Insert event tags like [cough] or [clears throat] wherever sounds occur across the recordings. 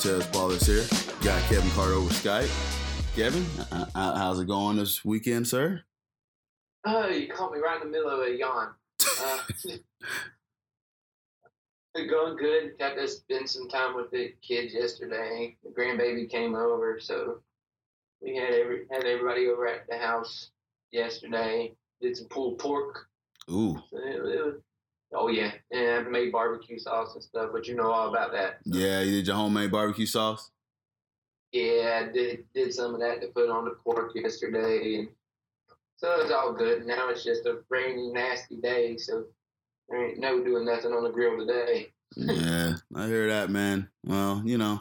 Cortez Paulus here. Got Kevin Carter over Skype. Kevin, uh, uh, how's it going this weekend, sir? Oh, you caught me right in the middle of a yawn. Uh, [laughs] going good. Got to spend some time with the kids yesterday. The grandbaby came over, so we had every had everybody over at the house yesterday. Did some pulled pork. Ooh, So it, it was, oh yeah, and I made barbecue sauce and stuff. But you know all about that. yeah, you did your homemade barbecue sauce? Yeah, I did did some of that to put on the pork yesterday, and so it's all good. Now it's just a rainy, nasty day, so there ain't no doing nothing on the grill today. yeah, I hear that, man. Well, you know,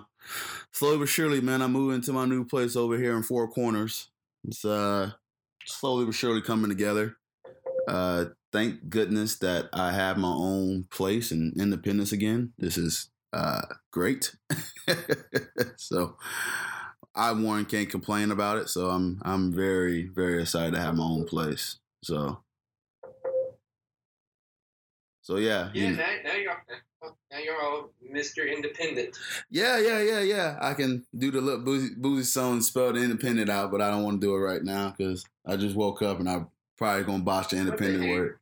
slowly but surely, man, I'm moving to my new place over here in Four Corners. It's uh slowly but surely coming together. Uh thank goodness that I have my own place and independence again. This is uh great. [laughs] so I Warren can't complain about it. So I'm I'm very, very excited to have my own place. So so yeah. you Yeah, know. now, now you're now you're all Mister Independent. Yeah, yeah, yeah, yeah. I can do the little boozy, boozy song spelled independent out, but I don't want to do it right now because I just woke up and I'm probably gonna botch the independent heck? word.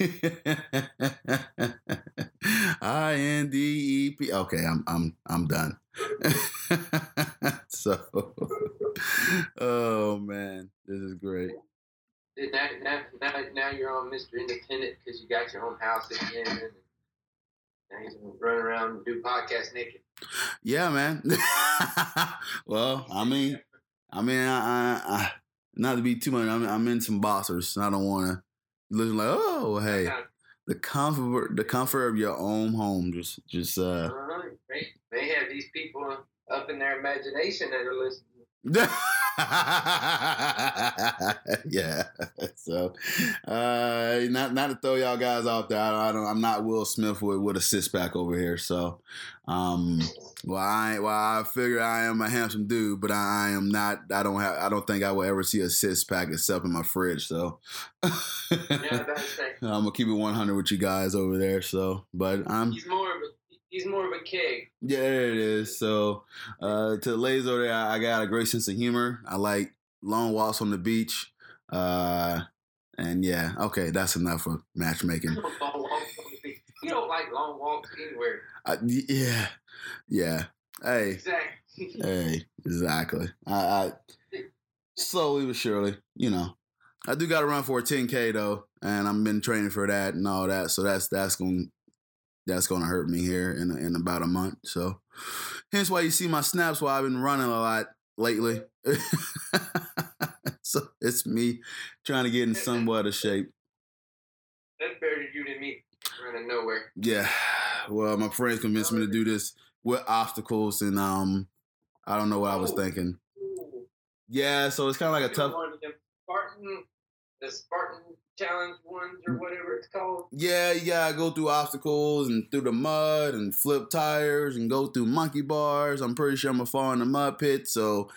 [laughs] I N D E P. Okay, I'm I'm I'm done. [laughs] so, oh man, this is great. Now, now, now, now you're on Mister Independent because you got your own house again. And now you can run around and do podcast naked. Yeah, man. [laughs] well, I mean, I mean, I, I, I not to be too much. I'm, I'm in some bossers. and I don't want to look like, oh, hey, the comfort, the comfort of your own home. Just, just, uh, uh, they, they have these people up in their imagination that are listening. [laughs] yeah. So, uh, not not to throw y'all guys out there. I don't. I'm not Will Smith with with a six pack over here. So, um, well, I well, I figure I am a handsome dude, but I, I am not. I don't have. I don't think I will ever see a six pack except in my fridge. So, Yeah, I was about to say. I'm gonna keep it 100 with you guys over there. So, but I'm He's more of a he's more of a keg. yeah, there it is. So, uh, to the ladies over there, I, I got a great sense of humor. I like long walks on the beach. Uh, and yeah, okay, that's enough for matchmaking. You don't, long walks on the beach. You don't like long walks anywhere. Uh, yeah, yeah. Hey, Exactly. hey, exactly. I, I slowly but surely, you know, I do got to run for a 10k though, and I've been training for that and all that. So that's that's going that's going to hurt me here in in about a month. So hence why you see my snaps while I've been running a lot lately. [laughs] so it's me trying to get in somewhat of shape. That's better you than me running nowhere. Yeah. Well, my friends convinced me to do this with obstacles, and um, I don't know what I was Oh. thinking. Yeah, so it's kind of like a tough. them Spartan, the Spartan challenge ones or whatever it's called. Yeah, you gotta go through obstacles and through the mud and flip tires and go through monkey bars. I'm pretty sure I'm gonna fall in the mud pit. So,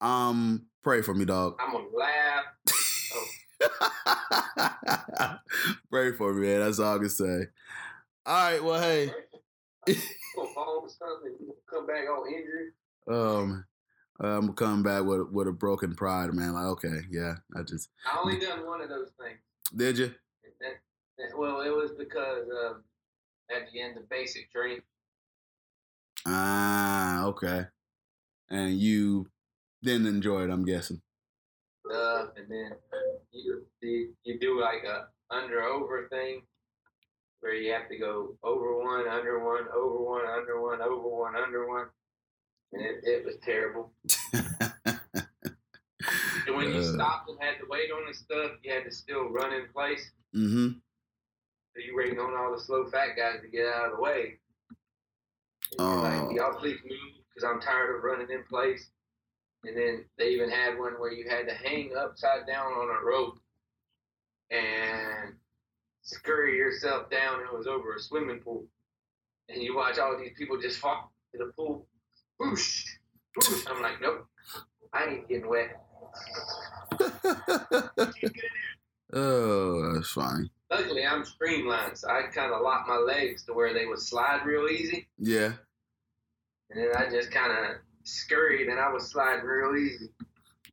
um, pray for me, dog. I'm gonna laugh. [laughs] pray for me, man. That's all I can say. All right. Well, hey. [laughs] Fall or something come back all injured. Um, I'm coming back with with a broken pride, man. Like, okay, yeah, I just I only done one of those things. Did you? That, that- well, it was because um, at the end of basic training, Ah, okay. And you didn't enjoy it, I'm guessing. stuff, and then you you, you do like a under over thing where you have to go over one, under one, over one, under one, over one, under one, and it, it was terrible. [laughs] When you Uh. stopped and had to wait on the stuff, you had to still run in place. mm-hmm. So you waiting on all the slow fat guys to get out of the way. Oh. like, y'all please move because I'm tired of running in place. And then they even had one where you had to hang upside down on a rope and scurry yourself down. It was over a swimming pool. And you watch all these people just fall to the pool. Whoosh, whoosh. I'm like, nope, I ain't getting wet. [laughs] oh, that's fine. Luckily, I'm streamlined, so I kind of lock my legs to where they would slide real easy. Yeah. and then I just kind of scurried, and I was sliding real easy.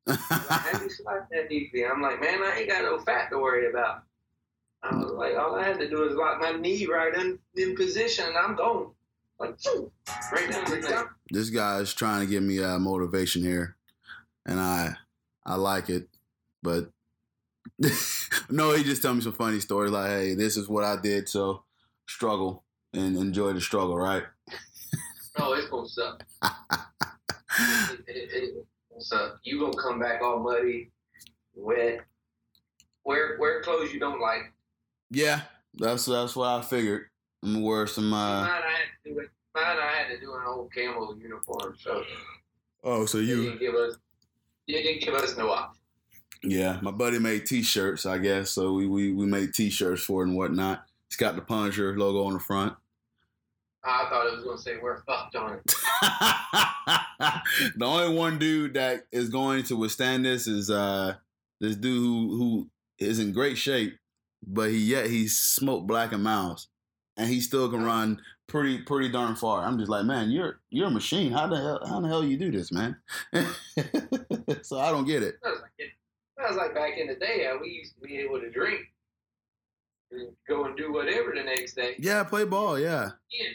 Like, How you slide that easy? I'm like, man, I ain't got no fat to worry about. I was like, all I had to do is lock my knee right in, in position, and I'm going. Like, right down the this guy's trying to give me uh, motivation here, and I I like it, but [laughs] no, he just tell me some funny stories like, "Hey, this is what I did, so struggle and enjoy the struggle, right?" Oh, it's gonna suck. It, it, it, so you gonna come back all muddy, wet. Wear wear clothes you don't like. yeah, that's that's what I figured. I'm gonna wear some. Uh, mine I had to do it. Mine I had to do an old camo uniform. So oh, so they didn't give us. They didn't give us no option. Yeah, my buddy made T-shirts, I guess. So we we, we made T-shirts for it and whatnot. It's got the Punisher logo on the front. I thought it was gonna say we're fucked on it. [laughs] the only one dude that is going to withstand this is uh this dude who, who is in great shape, but he yet he smoked black and mouse, and he still can run pretty pretty darn far. I'm just like, man, you're you're a machine. How the hell how the hell you do this, man? [laughs] so I don't get it. That was like. That was like back in the day. How we used to be able to drink and go and do whatever the next day. Yeah, play ball. Yeah. again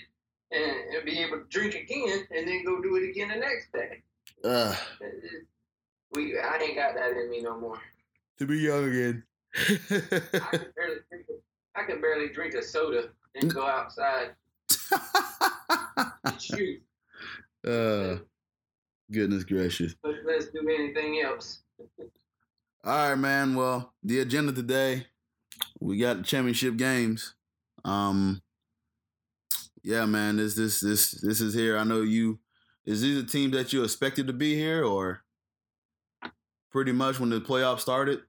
and, and be able to drink again and then go do it again the next day. Uh, It- it- We, I ain't got that in me no more. to be young again. [laughs] I can barely drink a, I can barely drink a soda and go outside [laughs] and shoot. uh, goodness gracious. But let's do anything else. All right, man. Well, the agenda today, we got the championship games. Um, yeah, man. This this this this is here. I know you. Is these a team that you expected to be here, or pretty much when the playoffs started?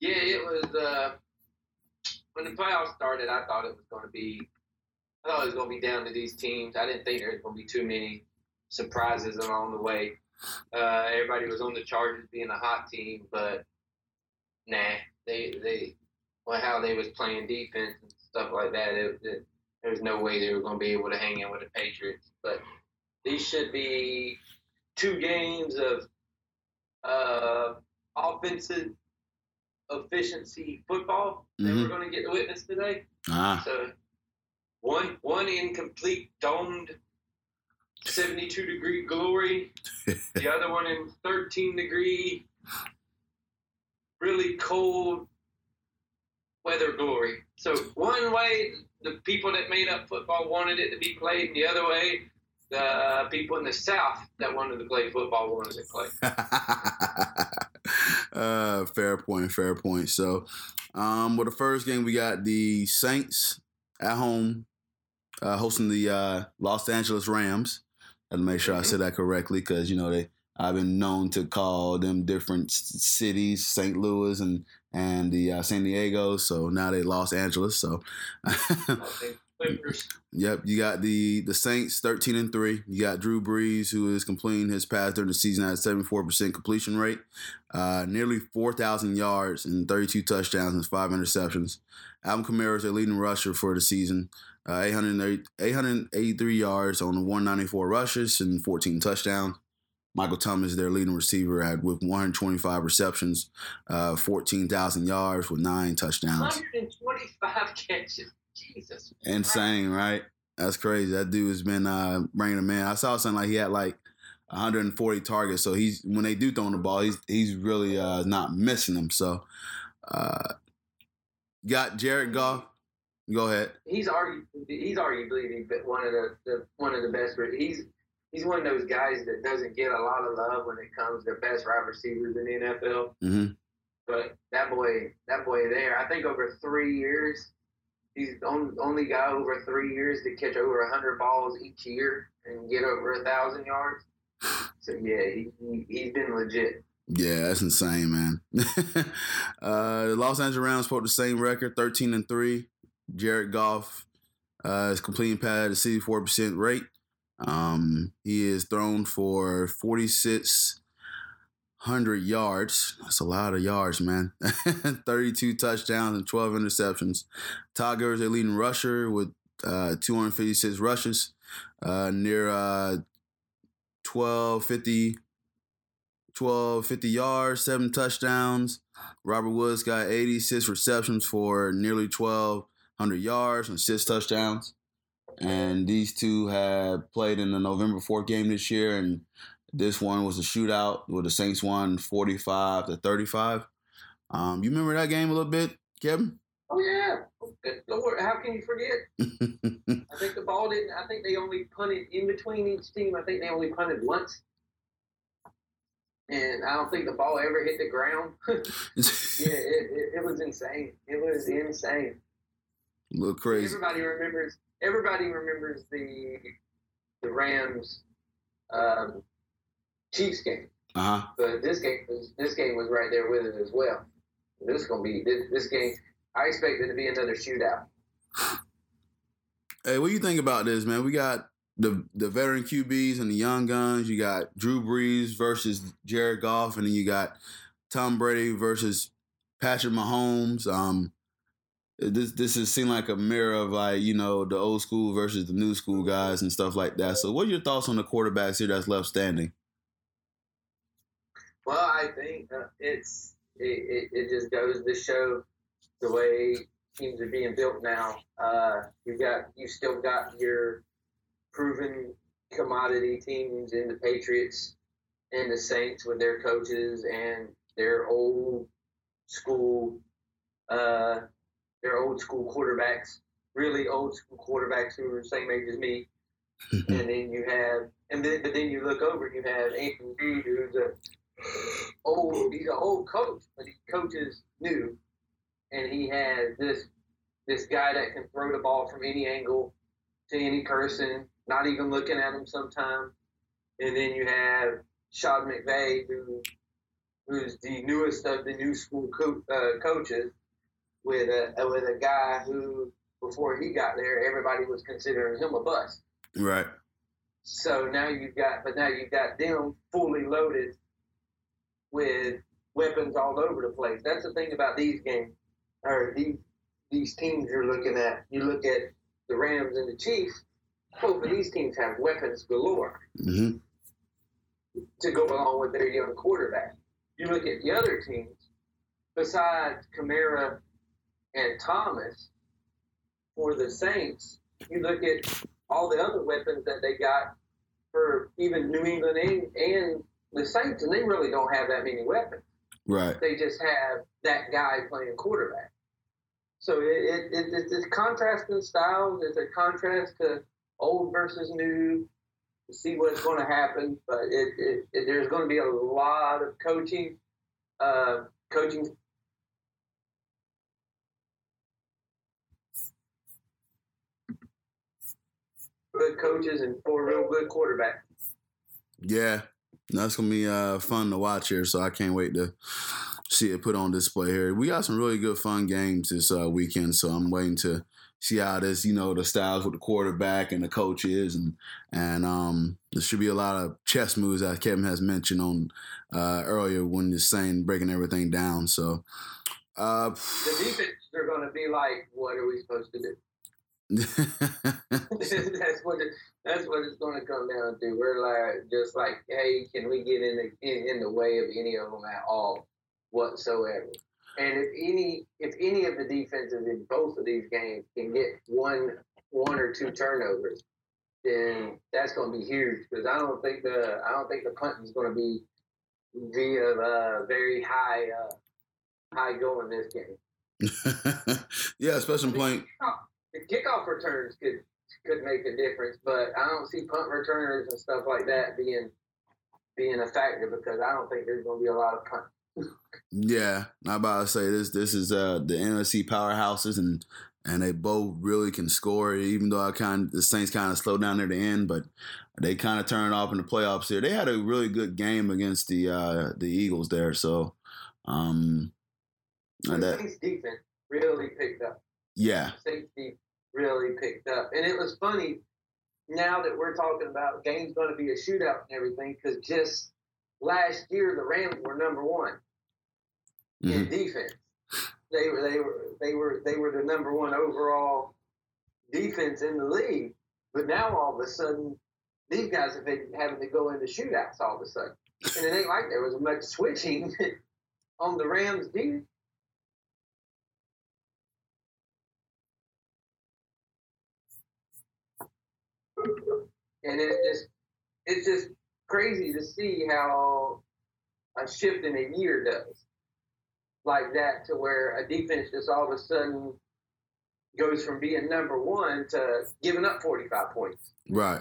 Yeah, it was uh, when the playoffs started. I thought it was going to be. I thought it was going to be down to these teams. I didn't think there was going to be too many surprises along the way. Uh, everybody was on the Chargers being a hot team, but nah, they they well how they was playing defense and stuff like that. It, it, there was no way they were going to be able to hang in with the Patriots. But these should be two games of uh, offensive efficiency football that Mhm. we're going to get to witness today. Ah, So one one incomplete domed 72 degree glory, [laughs] the other one in 13 degree really cold weather glory. So one way the people that made up football wanted it to be played, and the other way the people in the South that wanted to play football wanted to play. [laughs] uh, fair point. Fair point. So, um, well, the first game we got the Saints at home, uh, hosting the uh, Los Angeles Rams. Had to make sure I said that correctly because you know they. I've been known to call them different cities, St. Louis and and the uh, San Diego. So now they Los Angeles. So, I Clippers. Yep, you got the the Saints thirteen and three. You got Drew Brees who is completing his pass during the season at seventy four percent completion rate, uh, nearly four thousand yards and thirty two touchdowns and five interceptions. Alvin Kamara is their leading rusher for the season, uh, 883 yards on 194 rushes and fourteen touchdowns. Michael Thomas is their leading receiver at with 125 receptions, uh, 14,000 yards with nine touchdowns. 125 catches. Jesus. Insane, right? That's crazy. That dude has been uh, bringing them in. I saw something like he had like 140 targets. So he's when they do throw the ball, he's he's really uh, not missing them. So uh, got Jared Goff. Go ahead. He's argu- he's arguably one of the, the one of the best. He's he's one of those guys that doesn't get a lot of love when it comes to best wide receivers in the NFL. hmm But that boy, that boy there, I think over three years, he's the only, guy over three years to catch over hundred balls each year and get over a thousand yards. So yeah, he, he he's been legit. Yeah, that's insane, man. [laughs] uh, the Los Angeles Rams put the same record, 13 and 3. Jared Goff uh, is completing pad at a 64% rate. Um, he is thrown for 4,600 yards. That's a lot of yards, man. [laughs] 32 touchdowns and 12 interceptions. Todd Gurley their leading rusher with uh, 256 rushes, uh, near uh, 1250, 1250 yards, seven touchdowns. Robert Woods got 86 receptions for nearly 1,200 yards and six touchdowns. And these two had played in the November 4th game this year, and this one was a shootout where the Saints won 45 to 35. Um, you remember that game a little bit, Kevin? Oh yeah, good lord, how can you forget? [laughs] I think the ball didn't. I think they only punted in between each team. I think they only punted once, and I don't think the ball ever hit the ground. [laughs] yeah, it, it, it, was insane. It was insane. A little crazy. Everybody remembers. Everybody remembers the the Rams um, Chiefs game. Uh huh. But this game was this game was right there with it as well. This is gonna be this, this game. I expect it to be another shootout. Hey, what do you think about this, man? We got the the veteran QBs and the young guns. You got Drew Brees versus Jared Goff, and then you got Tom Brady versus Patrick Mahomes. Um, this this has seemed like a mirror of like you know the old school versus the new school guys and stuff like that. So, what are your thoughts on the quarterbacks here that's left standing? Well, I think uh, it's it, it, it just goes to show the way teams are being built now. Uh, you've got you still got your proven commodity teams in the Patriots and the Saints with their coaches and their old school uh, their old school quarterbacks, really old school quarterbacks who are the same age as me. [laughs] and then you have and then but then you look over and you have Anthony Reid who's a old he's an old coach, but he coaches new and he has this this guy that can throw the ball from any angle to any person, not even looking at him sometimes. And then you have Sean McVay, who who's the newest of the new school co- uh, coaches, with a with a guy who before he got there, everybody was considering him a bust. Right. So now you've got, but now you've got them fully loaded with weapons all over the place. That's the thing about these games or these these teams you're looking at, you look at the Rams and the Chiefs. Both of these teams have weapons galore mm-hmm. to go along with their young quarterback. You look at the other teams, besides Kamara and Thomas, for the Saints, you look at all the other weapons that they got for even New England and, and the Saints, and they really don't have that many weapons. Right. They just have that guy playing quarterback. So it, it, it, it's contrasting styles. It's a contrast to old versus new. To see what's going to happen, but it, it, it, there's going to be a lot of coaching, uh, coaching. Good coaches and four real good quarterbacks. Yeah, that's gonna be uh, fun to watch here. So I can't wait to see it put on display here. We got some really good fun games this uh, weekend, so I'm waiting to see how this, you know, the styles with the quarterback and the coaches, and and um, there should be a lot of chess moves that Kevin has mentioned on uh, earlier when he's saying breaking everything down. So uh, the defense are going to be like, what are we supposed to do? [laughs] [laughs] that's what it, that's what it's going to come down to. We're like just like, hey, can we get in the in, in the way of any of them at all? whatsoever. And if any if any of the defenses in both of these games can get one one or two turnovers, then that's going to be huge because I don't think the I don't think the punting is going to be via uh, very high uh, high going this game. [laughs] yeah, especially playing. The kickoff returns could could make a difference, but I don't see punt returners and stuff like that being being a factor because I don't think there's going to be a lot of punt yeah, I'm about to say this. This is uh, the NFC powerhouses, and and they both really can score. Even though I kind the Saints kind of slowed down near the end, but they kind of turned off in the playoffs here. They had a really good game against the uh, the Eagles there. So, um, the that, Saints defense really picked up. Yeah, Saints really picked up, and it was funny. Now that we're talking about games going to be a shootout and everything, because just last year the Rams were number one mm-hmm. in defense. They were they were they were they were the number one overall defense in the league. But now all of a sudden, these guys have been having to go into shootouts all of a sudden. And it ain't like there was much switching [laughs] on the Rams defense. And it's just it's just crazy to see how a shift in a year does like that to where a defense just all of a sudden goes from being number one to giving up 45 points. Right.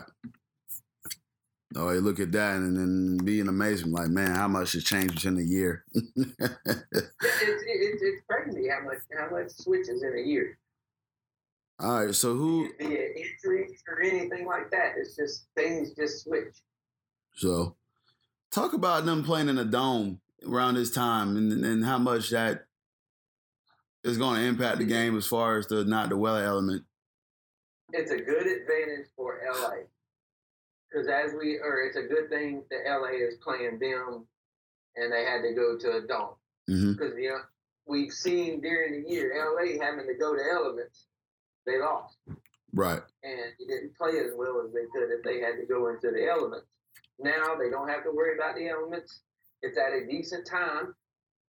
Oh, you look at that and then being amazing, like, man, how much has changed in a year? [laughs] it's, it's, it's crazy how much how much switches in a year. All right, so who? Be it injuries or anything like that. It's just things just switch. So, talk about them playing in a dome around this time and, and how much that is going to impact the game as far as the not the weather element. It's a good advantage for LA because as we or it's a good thing that LA is playing them and they had to go to a dome because hmm you know we've seen during the year LA having to go to elements they lost Right. and it didn't play as well as they could if they had to go into the elements. Now they don't have to worry about the elements. It's at a decent time,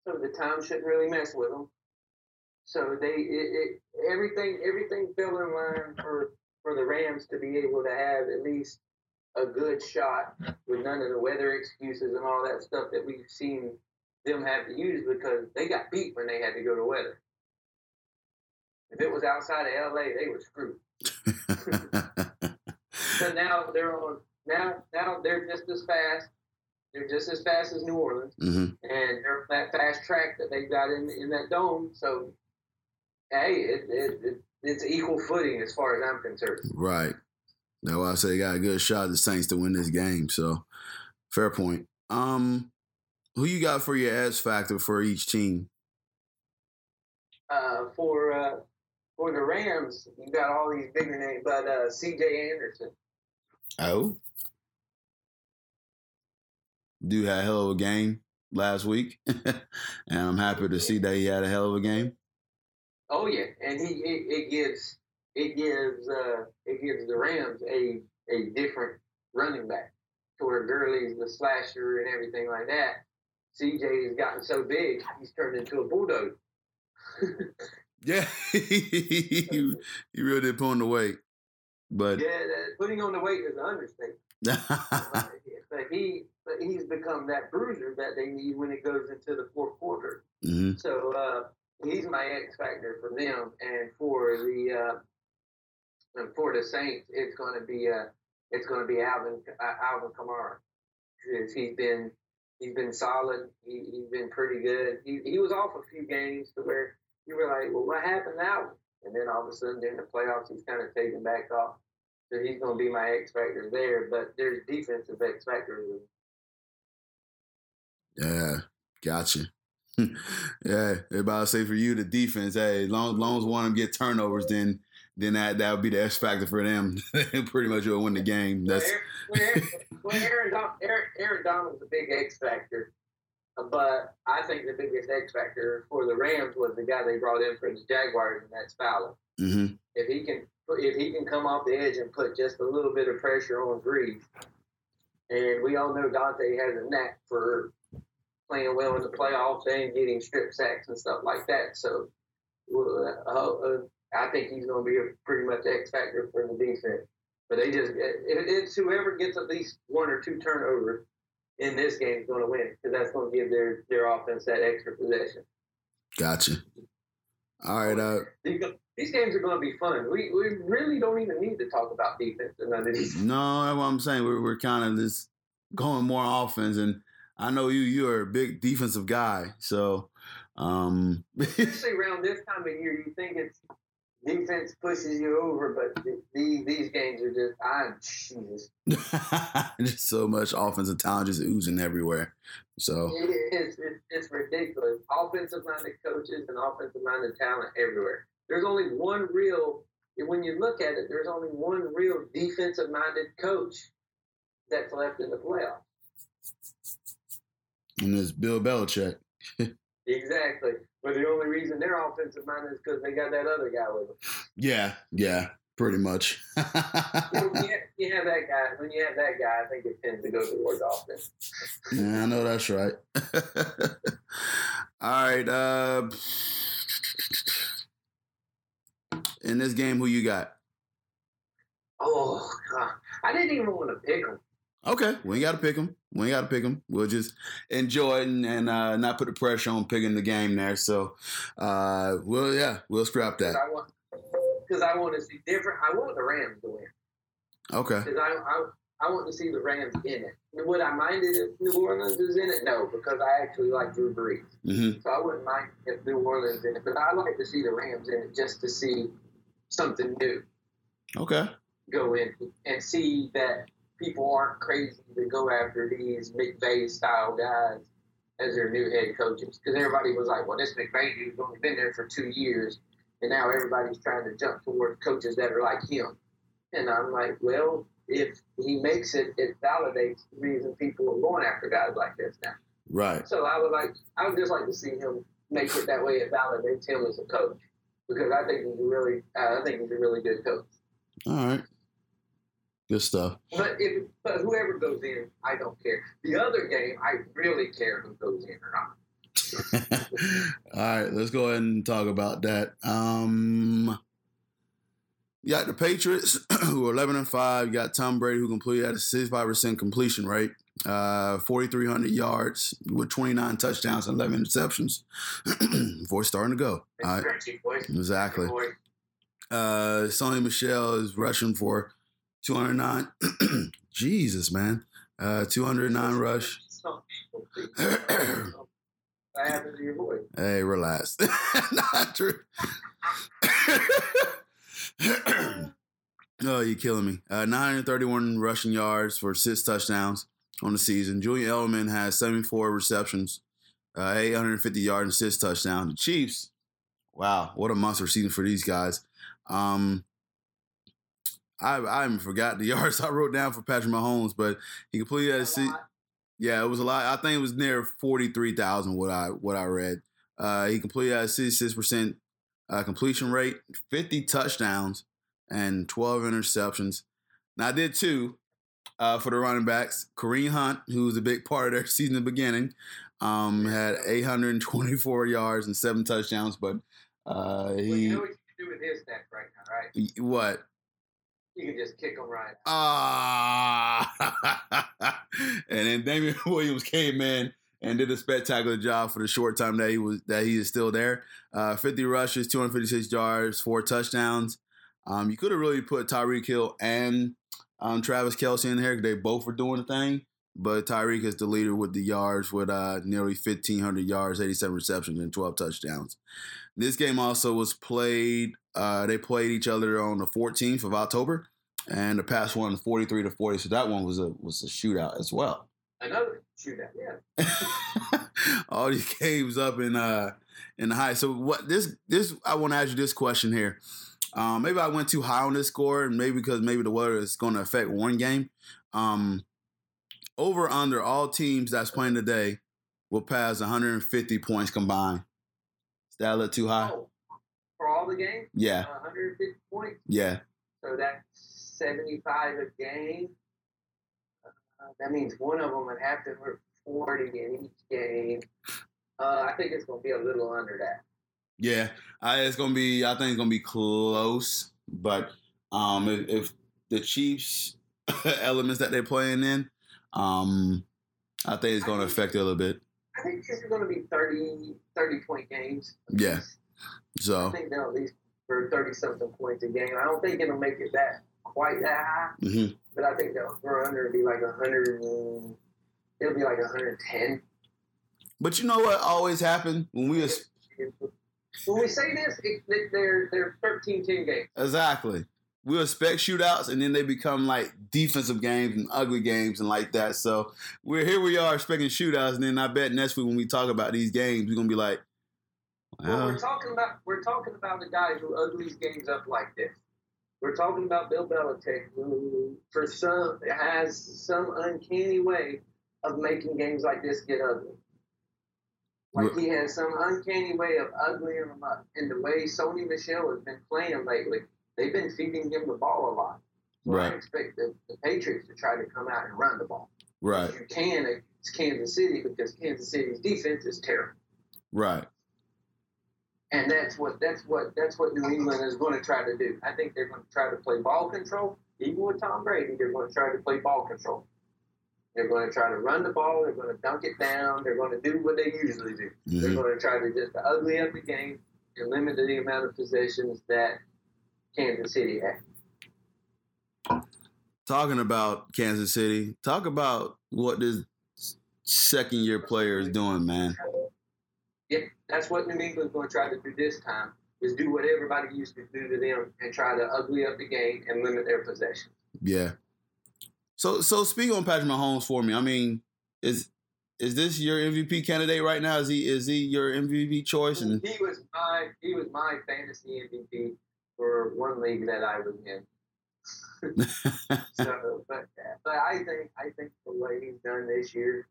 so the time shouldn't really mess with them. So they it, it everything everything fell in line for for the Rams to be able to have at least a good shot with none of the weather excuses and all that stuff that we've seen them have to use because they got beat when they had to go to weather. If it was outside of LA, they were screwed. [laughs] But now they're on now now they're just as fast. They're just as fast as New Orleans, hmm and they're that fast track that they got in in that dome. So hey, it, it, it it's equal footing as far as I'm concerned. Right. That's why I say they got a good shot at the Saints to win this game. So, fair point. Um, who you got for your S factor for each team? Uh, for uh, for the Rams, you got all these bigger names, but uh, C.J. Anderson. Oh, dude had a hell of a game last week, [laughs] and I'm happy to see that he had a hell of a game. Oh yeah, and he it, it gives it gives uh, it gives the Rams a a different running back to where Gurley's the slasher and everything like that. CJ has gotten so big, he's turned into a bulldog. [laughs] Yeah, [laughs] he, he really did put on the weight, but Yeah, putting on the weight is an understatement. [laughs] but, but he but he's become that bruiser that they need when it goes into the fourth quarter. hmm So uh, he's my X factor for them, and for the uh, and for the Saints, it's going to be uh, it's going to be Alvin uh, Alvin Kamara because he's been he's been solid. He, he's been pretty good. He, he was off a few games to where you were like, well, what happened now? And then all of a sudden during the playoffs, he's kind of taken back off. So he's going to be my X factor there. But there's defensive X factors. Yeah, gotcha. [laughs] yeah, about to say for you the defense. Hey, as long, as long as one of them get turnovers, then then that that would be the X factor for them. [laughs] Pretty much will win the game. That's Aaron, well, Aaron, well, Aaron, Aaron, Aaron Donald's a big X factor, but I think the biggest X factor for the Rams was the guy they brought in for the Jaguars, and that's Fowler. hmm If he can, if he can come off the edge and put just a little bit of pressure on Brees, and we all know Dante has a knack for playing well in the playoffs and getting strip sacks and stuff like that. So, uh, uh, I think he's going to be a pretty much X factor for the defense. But they just, it, it's whoever gets at least one or two turnovers in this game is going to win because that's going to give their, their offense that extra possession. Gotcha. All right. Uh, These, games are going to be fun. We, we really don't even need to talk about defense in none of these. no, that's what I'm saying. We're we're kind of just going more offense, and I know you you're a big defensive guy, so um, [laughs] Especially around this time of year, you think it's defense pushes you over, but th- these, these games are just, I, Jesus. [laughs] just so much offensive talent just oozing everywhere. So It is, it's, it's ridiculous. Offensive minded coaches and offensive minded talent everywhere. There's only one real, when you look at it, there's only one real defensive minded coach that's left in the playoffs. and it's Bill Belichick. [laughs] Exactly. But the only reason they're offensive minded is because they got that other guy with them. Yeah, yeah. pretty much. [laughs] know, you, have, you have that guy. When you have that guy, I think it tends to go towards offense. yeah, I know that's right. [laughs] All right. Uh, in this game, who you got? Oh God, I didn't even want to pick him. Okay, we ain't got to pick them. We ain't got to pick them. We'll just enjoy it and, and uh, not put the pressure on picking the game there. So, uh, well, yeah, we'll scrap that. I want because I want to see different. I want the Rams to win. Okay. Because I, I I want to see the Rams in it. Would I mind it if New Orleans is in it? No, because I actually like Drew Brees. Mm-hmm. So I wouldn't mind if New Orleans is in it. But I like to see the Rams in it just to see something new Okay. go in and see that people aren't crazy to go after these McVay style guys as their new head coaches. Because everybody was like, well, this McVay dude's only been there for two years. And now everybody's trying to jump towards coaches that are like him. And I'm like, well, if he makes it, it validates the reason people are going after guys like this now. Right. So I would like, I would just like to see him make it that way. It validates him as a coach because I think he's a really, uh, I think he's a really good coach. All right. Good stuff. But if, but whoever goes in, I don't care. The other game, I really care who goes in or not. [laughs] All right, let's go ahead and talk about that. Um, you got the Patriots [clears throat] who are eleven and five. You got Tom Brady who completed at a sixty-five percent completion rate, uh, forty-three hundred yards with twenty-nine touchdowns and eleven interceptions [clears throat] before starting to go. All right, exactly. Uh, Sony Michel is rushing for two hundred nine. [clears throat] Jesus, man, uh, two hundred nine rush. [clears throat] Hey, relax. [laughs] Not true. [clears throat] oh, you're killing me. Uh, 931 rushing yards for six touchdowns on the season. Julian Edelman has 74 receptions, uh, 850 yards and six touchdowns. The Chiefs, wow, what a monster season for these guys. Um, I I even forgot the [laughs] yards I wrote down for Patrick Mahomes, but he completed that A season. Yeah, it was a lot. I think it was near forty three thousand. What I what I read. Uh, he completed at sixty six percent uh, completion rate, fifty touchdowns, and twelve interceptions. Now I did two uh, for the running backs. Kareem Hunt, who was a big part of their [laughs] season at the beginning, um, had eight hundred and twenty four yards and seven touchdowns. But uh, Well, you he know what you can do with his right now, right? what? You can just kick him right. Ah, [laughs] and then Damien [laughs] Williams came in and did a spectacular job for the short time that he was that he is still there. Uh, 50 rushes, 256 yards, four touchdowns. Um, you could have really put Tyreek Hill and um, Travis Kelce in here. Because they both were doing the thing, but Tyreek is the leader with the yards with uh, nearly 1,500 yards, 87 receptions, and 12 touchdowns. This game also was played. Uh, they played each other on the 14th of October, and the past one 43 to 40. So that one was a was a shootout as well. Another shootout, yeah. [laughs] All these games up in uh in the high. So what this this I want to ask you this question here. Um, maybe I went too high on this score, and maybe because maybe the weather is going to affect one game. Um, over under all teams that's playing today will pass 150 points combined. Is that a little too high? Oh, all the games, Yeah, 150 points. yeah. So that's 75 a game. Uh, that means one of them would have to hit 40 in each game. Uh, I think it's going to be a little under that. Yeah, I, it's gonna be. I think it's gonna be close, but um, if, if the Chiefs [laughs] elements that they're playing in, um, I think it's gonna affect it a little bit. I think this is going to be 30, 30 point games. Yeah. I think they'll at least for 30 something points a game. I don't think it'll make it that quite that high, mhm. but I think they'll throw under be like 100 and it'll be like 110. but you know what always happened when we When we say this, it, they're, they're 13 team games. exactly we expect shootouts, and then they become like defensive games and ugly games and like that. So we're here. We are expecting shootouts, and then I bet next week when we talk about these games, we're gonna be like, Well, well, we're talking about we're talking about the guys who ugly these games up like this. We're talking about Bill Belichick, who for some has some uncanny way of making games like this get ugly. Like he has some uncanny way of uglying them up. And the way Sony Michel has been playing lately, they've been feeding him the ball a lot. So I Right. expect the, the Patriots to try to come out and run the ball. Right. You can against Kansas City because Kansas City's defense is terrible. Right. And that's what that's what that's what New England is going to try to do. I think they're going to try to play ball control. Even with Tom Brady, they're going to try to play ball control. They're going to try to run the ball. They're going to dunk it down. They're going to do what they usually do. They're Mhm. going to try to just ugly up the game and limit the amount of possessions that Kansas City has. Talking about Kansas City, talk about what this second year player is doing, man. Yep, that's what New England's going to try to do this time. Is do what everybody used to do to them and try to ugly up the game and limit their possessions. Yeah. So so speak on Patrick Mahomes for me. I mean, is is this your MVP candidate right now? Is he is he your MVP choice? And He was my he was my fantasy MVP for one league that I was in. [laughs] so, but but I think I think the way he's done this year,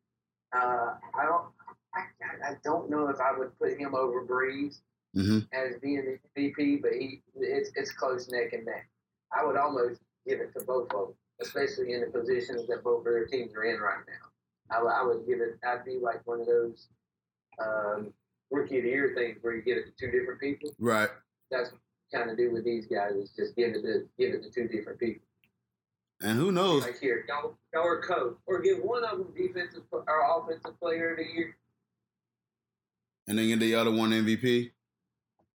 uh, I don't I, I don't know if I would put him over Brees hmm as being the MVP, but he it's it's close neck and neck. I would almost give it to both of them, especially in the positions that both of their teams are in right now. I, would- I would give it. I'd be like one of those um, rookie of the year things where you give it to two different people. right. That's what kind of do with these guys is just give it to give it to two different people. And who knows? Like here, y'all, y'all are coach, or give one of them defensive or offensive player of the year. And then get the other one MVP.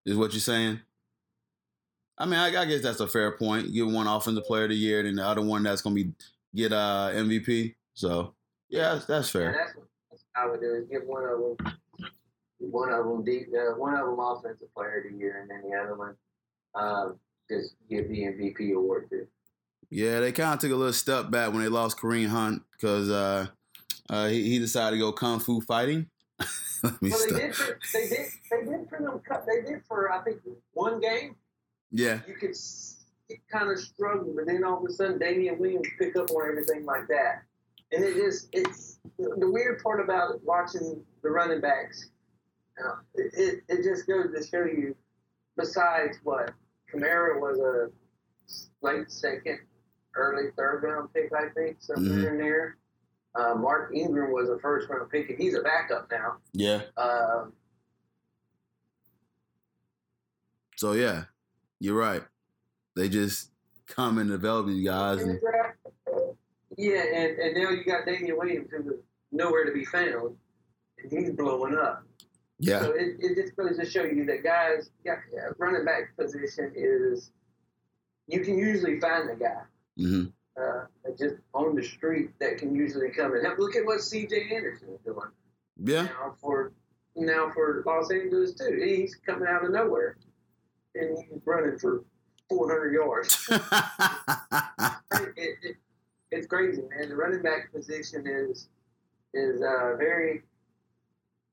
Is what you're saying? I mean, I, I guess that's a fair point. Give one offensive player of the year, and the other one that's gonna be get uh MVP. So yeah, that's, that's fair. that's what that's what I would do is give one of them, one of them, deep, uh, one of them offensive player of the year, and then the other one, um, just give the MVP award to. Yeah, they kind of took a little step back when they lost Kareem Hunt because uh, uh, he, he decided to go kung fu fighting. [laughs] Let me Well, they did, for, they did, they did for them. They did for I think one game. Yeah, You could kind of struggle, but then all of a sudden Damien Williams pick up on everything like that, and it just it's the weird part about watching the running backs. Uh, it, it it just goes to show you. Besides what Kamara was a late second, early third round pick, I think somewhere in there. Uh, Mark Ingram was a first round pick, and he's a backup now. yeah. Um, So yeah, you're right. They just come and develop these guys. And. Yeah, and, and now you got Damien Williams, who was nowhere to be found, and he's blowing up. yeah, So it, it just goes to show you that guys, yeah, running back position is you can usually find the guy hmm uh, just on the street that can usually come and help. Look at what C.J. Anderson is doing yeah, now for now for Los Angeles too. He's coming out of nowhere and he's running for 400 yards. [laughs] it, it, it, it's crazy, man. The running back position is is uh, very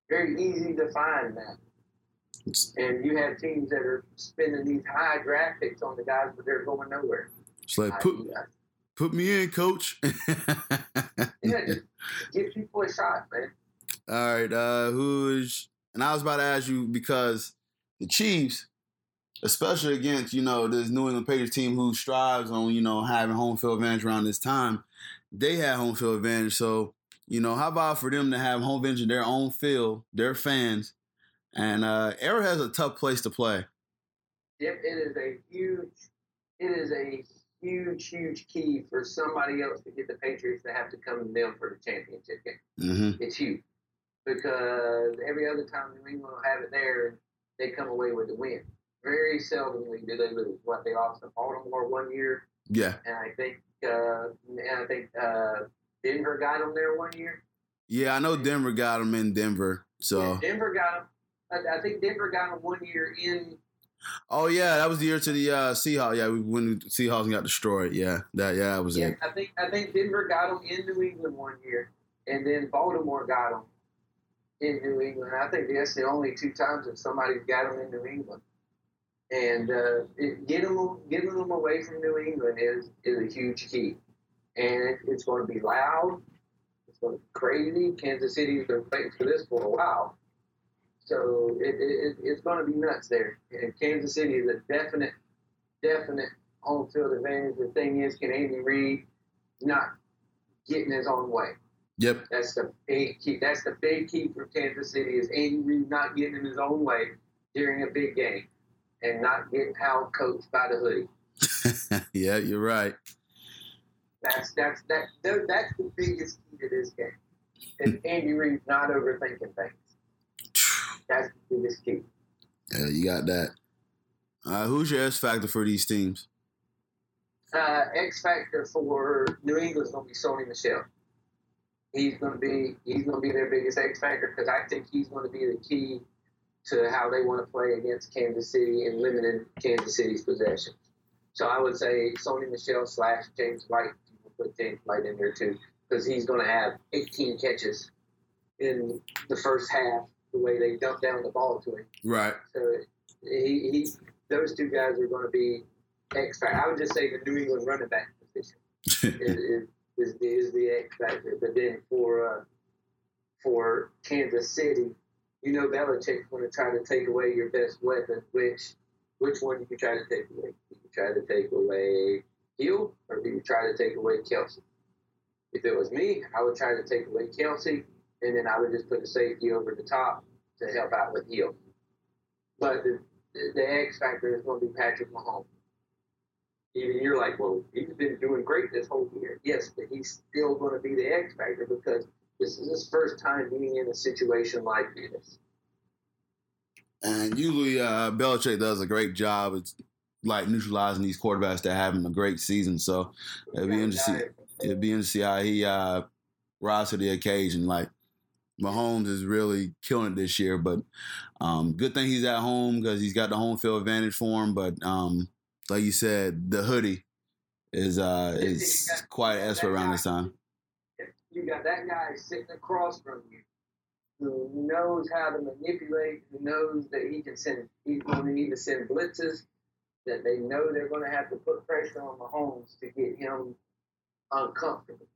very easy to find now. And you have teams that are spending these high draft picks on the guys, but they're going nowhere. it's like put put me in, coach. yeah, give people a shot, man. All right, uh, who's and I was about to ask you because the Chiefs, especially against you know this New England Patriots team who strives on you know having home field advantage around this time, they had home field advantage. So you know how about for them to have home advantage in their own field, their fans, and uh, Arrowhead's a tough place to play. Yep, it is a huge, it is a huge, huge key for somebody else to get the Patriots to have to come to them for the championship game. Mm-hmm. It's huge because every other time New England will have it there, they come away with the win. Very seldomly do they lose. What they lost to Baltimore one year, Yeah, and I think, uh, and I think uh, Denver got them there one year. yeah, I know Denver got them in Denver. So Yeah, Denver got them. I, I think Denver got them one year in oh yeah, that was the year to the uh, Seahawks. Yeah, we when the Seahawks got destroyed. Yeah, that yeah, that was Yeah, it. I think I think Denver got them in New England one year, and then Baltimore got them in New England. I think that's the only two times that somebody's got them in New England. And uh, it, getting them getting them away from New England is is a huge key, and it, it's going to be loud. It's going to be crazy. Kansas City's been waiting for this for a while, so it, it, it's going to be nuts there. And Kansas City is a definite definite home field advantage. The thing is, can Andy Reid not get in his own way? Yep. That's the big key. That's the big key for Kansas City is Andy Reid not getting in his own way during a big game and not getting out coached by the hoodie. [laughs] yeah, you're right. That's that's that that's the biggest key to this game. Is Andy Reid not overthinking things. That's the biggest key. Yeah, you got that. Uh, who's your X factor for these teams? Uh, X factor for New England's gonna be Sony Michel. He's gonna be he's gonna be their biggest X factor because I think he's gonna be the key to how they want to play against Kansas City and limiting Kansas City's possession. So I would say Sony Michel slash James White. You can put James White in there too because he's going to have 18 catches in the first half. The way they dump down the ball to him. Right. So he, he those two guys are going to be X factor. I would just say the New England running back position [laughs] is, is, is, the, is the X factor. But then for uh, for Kansas City, you know Belichick's going to try to take away your best weapon. Which which one do you try to take away? Do you try to take away Hill or do you try to take away Kelce? If it was me, I would try to take away Kelce, and then I would just put a safety over the top to help out with Hill. But the, the, the X factor is going to be Patrick Mahomes. Even you're like, well, he's been doing great this whole year. Yes, but he's still going to be the X factor because this is his first time being in a situation like this. And usually, uh, Belichick does a great job. It's like neutralizing these quarterbacks that are having a great season. So it'll be interesting. It'll be interesting how he uh, rise to the occasion. Like Mahomes is really killing it this year, but um, good thing he's at home because he's got the home field advantage for him. But um, like you said, the hoodie is uh, is quite an expert around this time. You got that guy sitting across from you who knows how to manipulate, who knows that he can send, he's going to need to send blitzes, that they know they're going to have to put pressure on Mahomes to get him uncomfortable.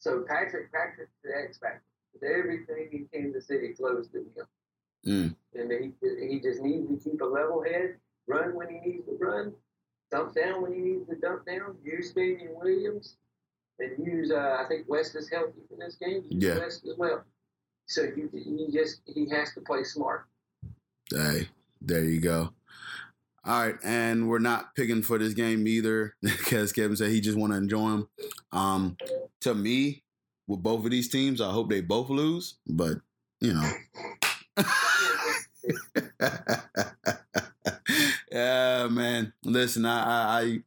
So Patrick, Patrick's the X factor. Everything in Kansas City flows to him. Mm. And he, he just needs to keep a level head, run when he needs to run, dump down when he needs to dump down, use Damien Williams, and use, uh, I think West is healthy for this game. Use Yeah. West as well. So you, you just, he has to play smart. Hey, there you go. All right, and we're not picking for this game either [laughs] because Kevin said he just want to enjoy them. Um, to me, with both of these teams, I hope they both lose, but you know. [laughs] yeah, man. Listen, I, I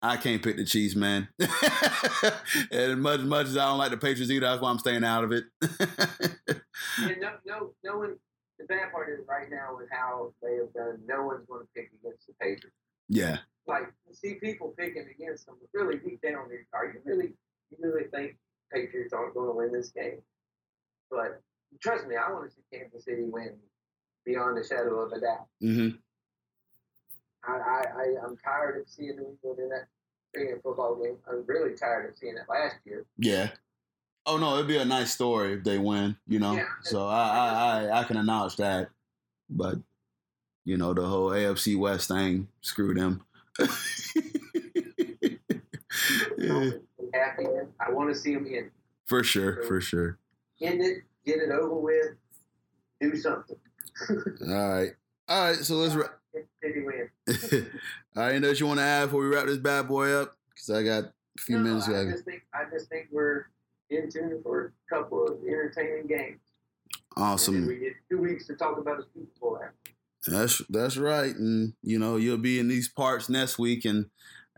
I can't pick the Chiefs, man. [laughs] and much much as I don't like the Patriots either, that's why I'm staying out of it. And no, no, no one, the bad part is right now with how they have done, no one's going to pick against the Patriots. yeah, like you see people picking against them, but really deep down, are you really you really think Patriots aren't going to win this game? But trust me, I want to see Kansas City win beyond a shadow of a doubt. hmm I, I, I I'm tired of seeing New England in that freaking football game. I'm really tired of seeing it last year. yeah. Oh no, it'd be a nice story if they win, you know. Yeah. So I, I I I can acknowledge that, but you know the whole AFC West thing, screw them. [laughs] Yeah, Happy. I want to see them in. for sure, for sure. End it, get it over with, do something. [laughs] All right, all right. So let's. Win. [laughs] all right, anything else you want to add before we wrap this bad boy up? Because I got a few No, minutes. I just think I just think we're in tune for a couple of entertaining games. Awesome. we get two weeks to talk about the Super Bowl after. That's that's right, and you know you'll be in these parts next week, and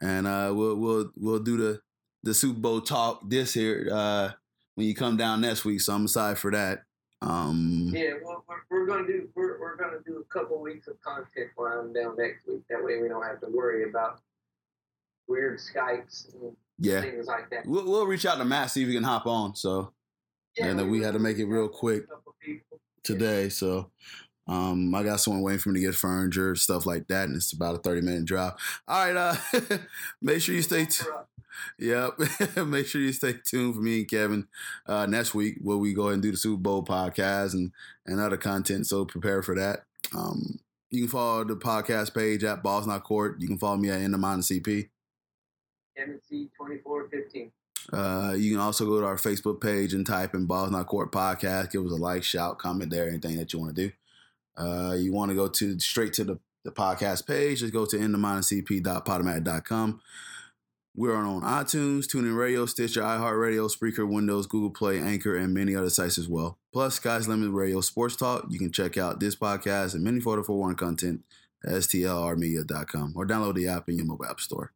and uh, we'll we'll we'll do the the Super Bowl talk this here uh, when you come down next week. So I'm excited for that. Um, Yeah, well, we're, we're gonna do we're, we're gonna do a couple weeks of content while I'm down next week. That way we don't have to worry about weird Skypes and yeah, things like that. we'll we'll reach out to Matt see if he can hop on. So and then we had to make it real quick. Today, so. Um, I got someone waiting for me to get furniture, stuff like that, and it's about a 30 minute drive. All right, uh, [laughs] make sure you stay tuned. Yep. [laughs] Make sure you stay tuned for me and Kevin uh, next week where we go ahead and do the Super Bowl podcast and, and other content. So prepare for that. Um, You can follow the podcast page at Balls In Our Court. You can follow me at inthemindofcp. MNC twenty four fifteen. Uh, you can also go to our Facebook page and type in Balls In Our Court Podcast. Give us a like, shout, comment there, anything that you want to do. Uh, you want to go to straight to the, the podcast page, just go to inthemindofcp.podomatic.com. We're on iTunes, TuneIn Radio, Stitcher, iHeartRadio, Spreaker, Windows, Google Play, Anchor, and many other sites as well. Plus, Sky's Limit Radio Sports Talk. You can check out this podcast and many photo for one content at stlrmedia.com or download the app in your mobile app store.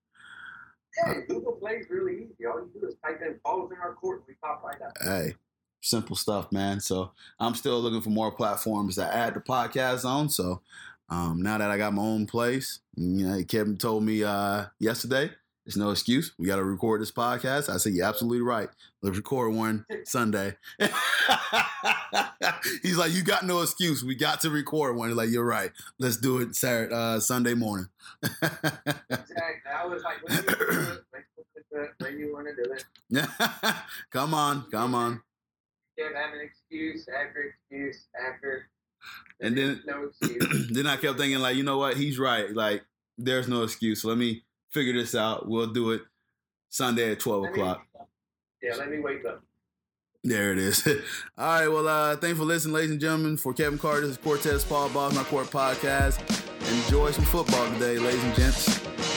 Yeah, Google Play is really easy. All you do is type in balls in our court and we pop right up. Hey, simple stuff, man. So I'm still looking for more platforms to add the podcast on. So um, now that I got my own place, you know, Kevin told me uh, yesterday, there's no excuse. We got to record this podcast. I said, You're absolutely right. Let's record one [laughs] Sunday. [laughs] He's like, You got no excuse. We got to record one. He's like, You're right. Let's do it Saturday, uh, Sunday morning. Exactly. I was like, when you do [laughs] when you want to do it. come on, come on. You can't have an excuse after excuse after. And then- no excuse. [clears throat] then I kept thinking, like, you know what? He's right. Like, there's no excuse. Let me figure this out. We'll do it Sunday at 12 o'clock. Yeah, let me wake up. There it is. [laughs] All right. Well, uh, thanks for listening, ladies and gentlemen. For Kevin Carter, this is Cortez Paul, Balls In Our Court podcast. Enjoy some football today, ladies and gents.